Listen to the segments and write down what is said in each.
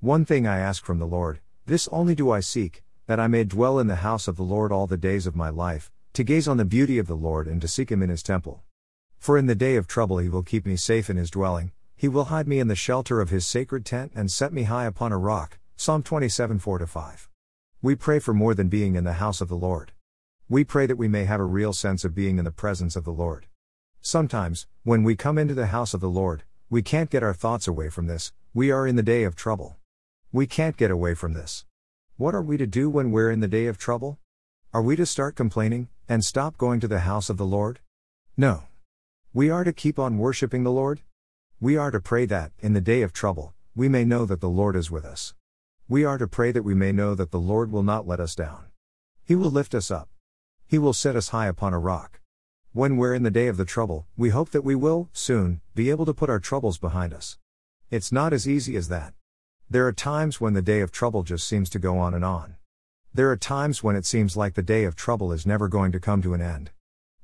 One thing I ask from the Lord, this only do I seek, that I may dwell in the house of the Lord all the days of my life, to gaze on the beauty of the Lord and to seek him in his temple. For in the day of trouble he will keep me safe in his dwelling, he will hide me in the shelter of his sacred tent and set me high upon a rock. Psalm 27 4 5. We pray for more than being in the house of the Lord. We pray that we may have a real sense of being in the presence of the Lord. Sometimes, when we come into the house of the Lord, we can't get our thoughts away from this, we are in the day of trouble. We can't get away from this. What are we to do when we're in the day of trouble? Are we to start complaining, and stop going to the house of the Lord? No. We are to keep on worshiping the Lord? We are to pray that, in the day of trouble, we may know that the Lord is with us. We are to pray that we may know that the Lord will not let us down. He will lift us up. He will set us high upon a rock. When we're in the day of the trouble, we hope that we will, soon, be able to put our troubles behind us. It's not as easy as that. There are times when the day of trouble just seems to go on and on. There are times when it seems like the day of trouble is never going to come to an end.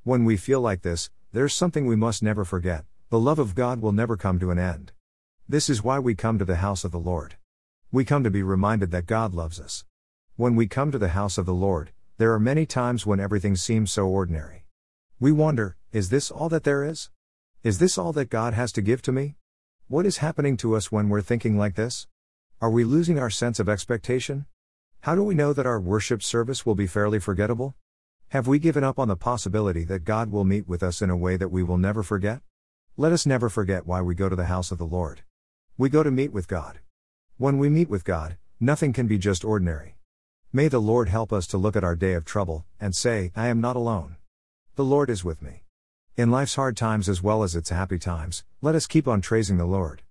When we feel like this, there's something we must never forget the love of God will never come to an end. This is why we come to the house of the Lord. We come to be reminded that God loves us. When we come to the house of the Lord, there are many times when everything seems so ordinary. We wonder, is this all that there is? Is this all that God has to give to me? What is happening to us when we're thinking like this? Are we losing our sense of expectation? How do we know that our worship service will be fairly forgettable? Have we given up on the possibility that God will meet with us in a way that we will never forget? Let us never forget why we go to the house of the Lord. We go to meet with God. When we meet with God, nothing can be just ordinary. May the Lord help us to look at our day of trouble and say, I am not alone. The Lord is with me. In life's hard times as well as its happy times, let us keep on praising the Lord.